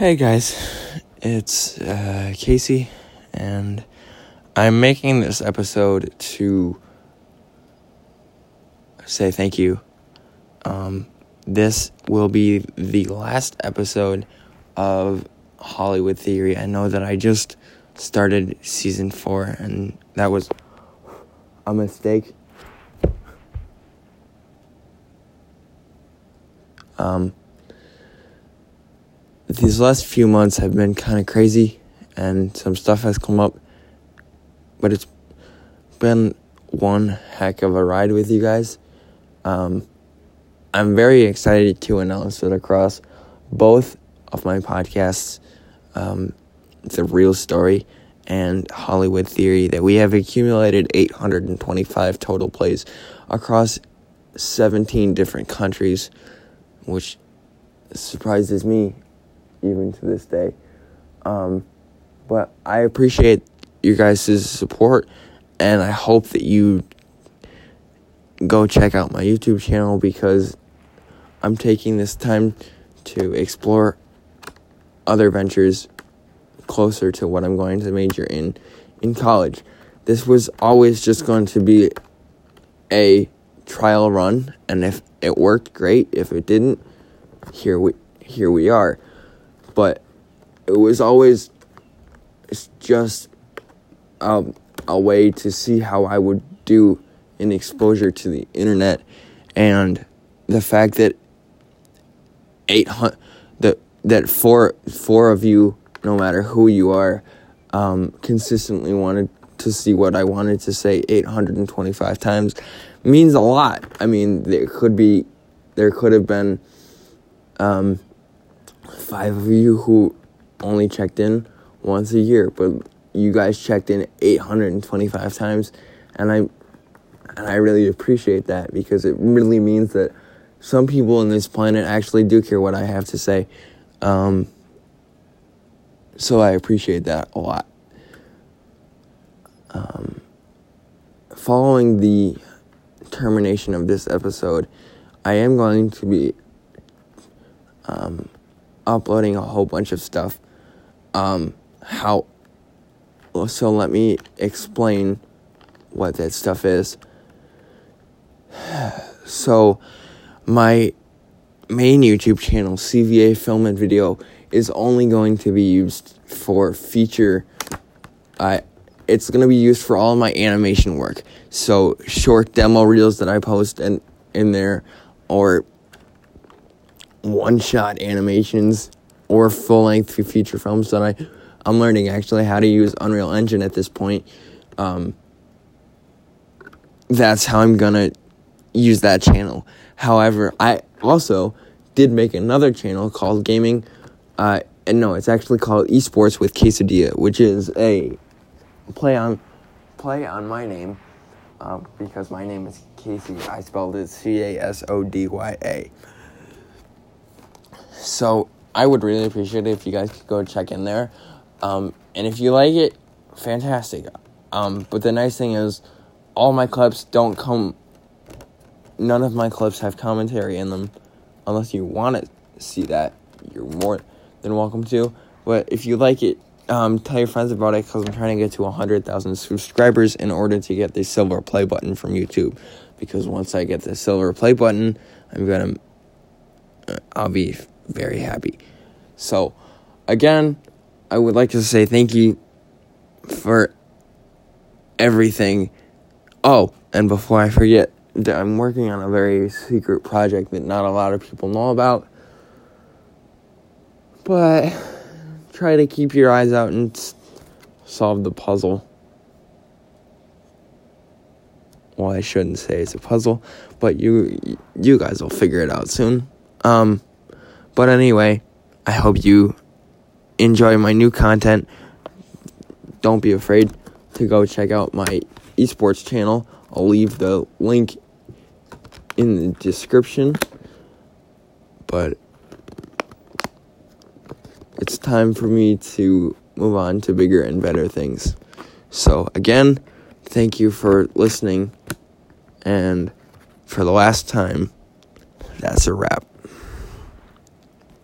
Hey guys, it's uh, Casey, and I'm making this episode to say thank you. Um, this will be the last episode of Hollywood Theory. I know that I just started season four, and that was a mistake. Um, these last few months have been kind of crazy, and some stuff has come up, but it's been one heck of a ride with you guys. Um, I'm very excited to announce that across both of my podcasts, um, The Real Story and Hollywood Theory, that we have accumulated 825 total plays across 17 different countries, which surprises me even to this day. Um, but I appreciate your guys' support, and I hope that you go check out my YouTube channel because I'm taking this time to explore other ventures closer to what I'm going to major in in college. This was always just going to be a trial run and if it worked great, if it didn't, here we here we are. But it was always it's just um, a way to see how I would do in exposure to the internet and the fact that 800 that that four four of you no matter who you are um, consistently wanted to see what I wanted to say 825 times means a lot. I mean, there could be there could have been um, five of you who only checked in once a year, but you guys checked in 825 times, and I and I really appreciate that because it really means that some people on this planet actually do care what I have to say. Um, so I appreciate that a lot. Um, following the termination of this episode, I am going to be um, uploading a whole bunch of stuff. Um, how? So let me explain what that stuff is. So, my main YouTube channel, CVA Film and Video, is only going to be used for feature. I, it's going to be used for all my animation work. So short demo reels that I post in in there, or one shot animations or full length feature films that I I'm learning actually how to use Unreal Engine at this point. Um, that's how I'm gonna use that channel. However, I also did make another channel called Gaming. Uh, and no, it's actually called Esports with Quesadilla, which is a play on play on my name uh, because my name is Casey. I spelled it C A S O D Y A. So I would really appreciate it if you guys could go check in there. Um, and if you like it, fantastic. Um, but the nice thing is, all my clips don't come. None of my clips have commentary in them, unless you want to see that. You're more than welcome to. But if you like it, um, tell your friends about it because I'm trying to get to 100,000 subscribers in order to get the silver play button from YouTube. Because once I get the silver play button, I'm gonna, uh, I'll be very happy. So, again, I would like to say thank you for everything. Oh, and before I forget, I'm working on a very secret project that not a lot of people know about. But try to keep your eyes out and solve the puzzle. Well, I shouldn't say it's a puzzle, but you you guys will figure it out soon. Um but anyway, I hope you enjoy my new content. Don't be afraid to go check out my esports channel. I'll leave the link in the description. But it's time for me to move on to bigger and better things. So, again, thank you for listening. And for the last time, that's a wrap.